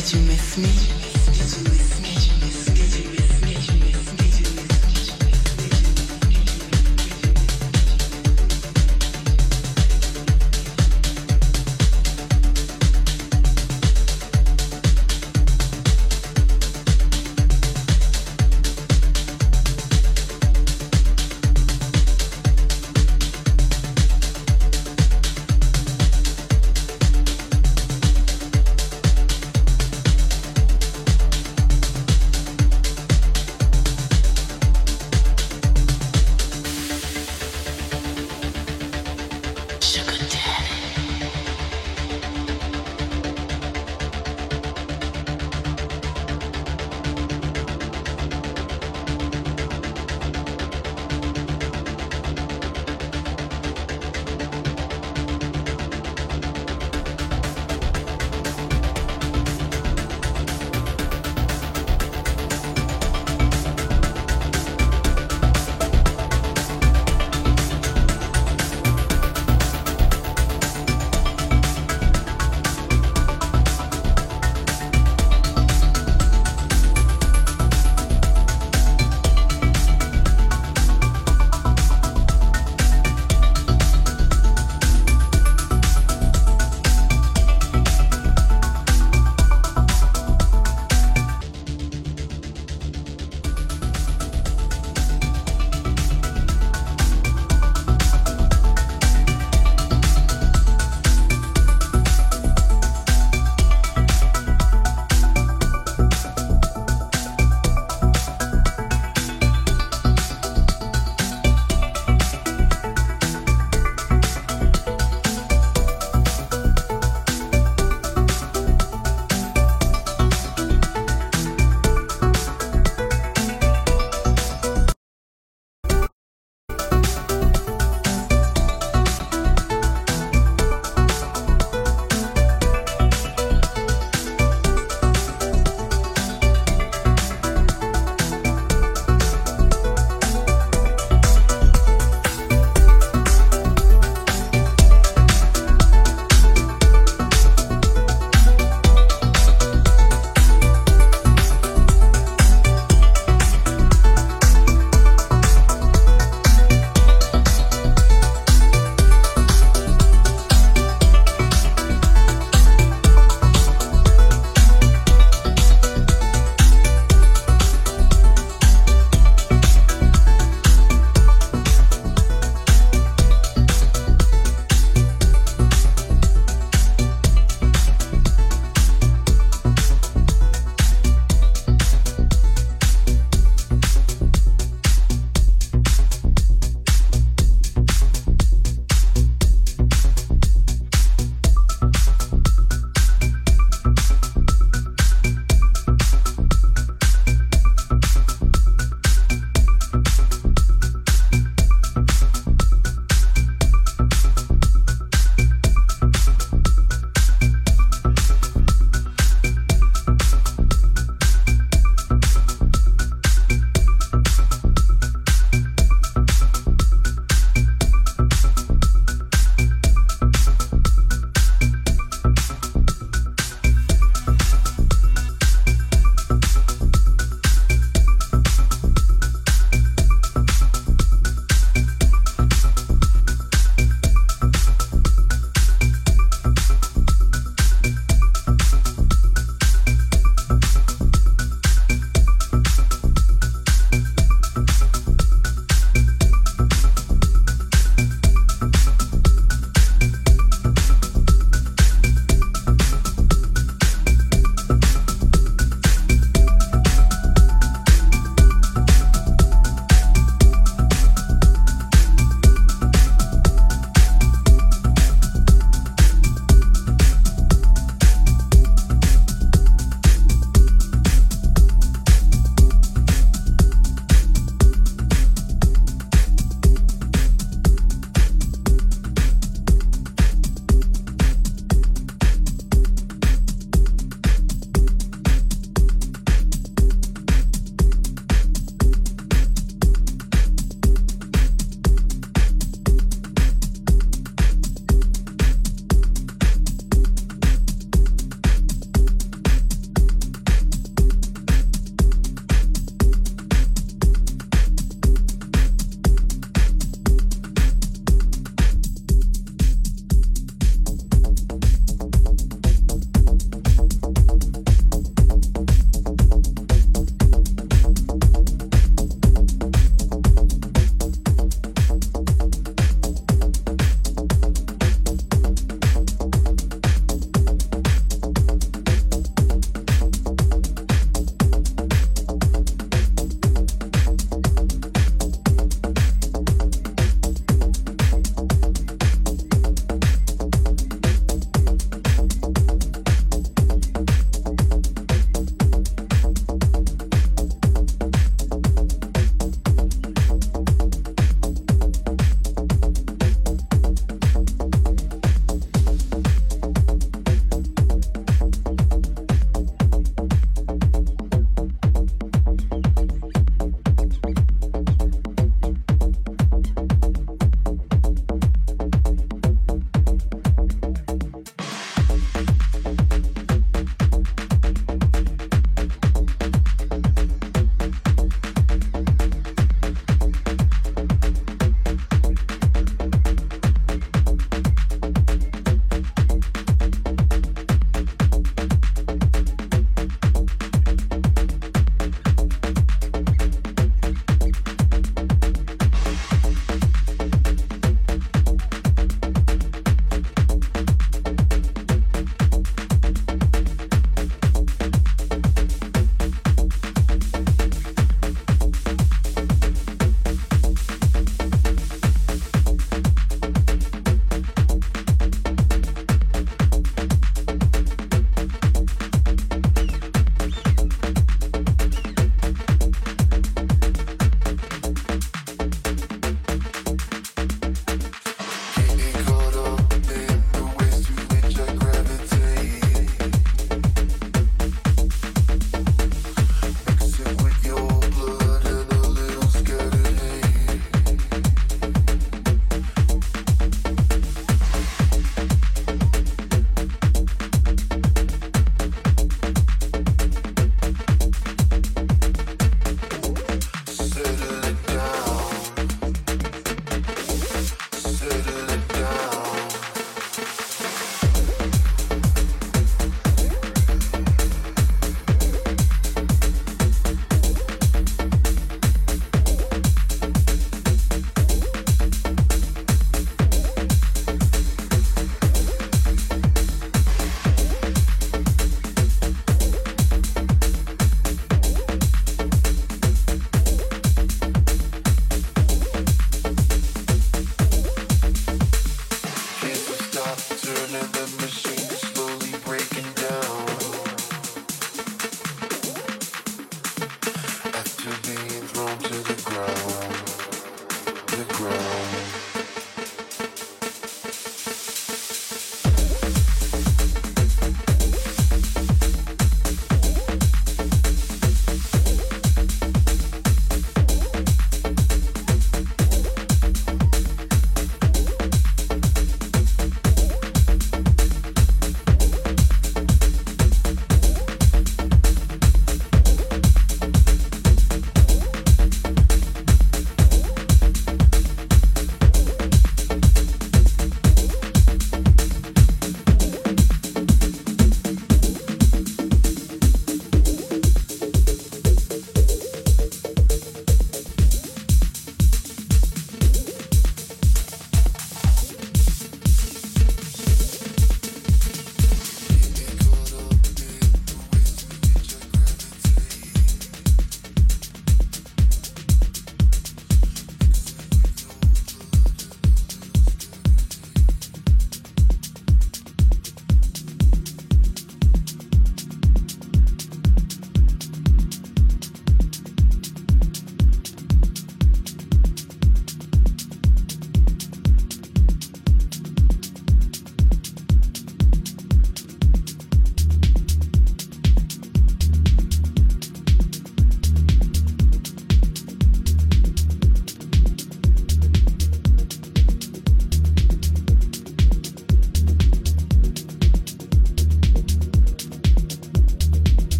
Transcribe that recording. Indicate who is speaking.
Speaker 1: Did you miss me?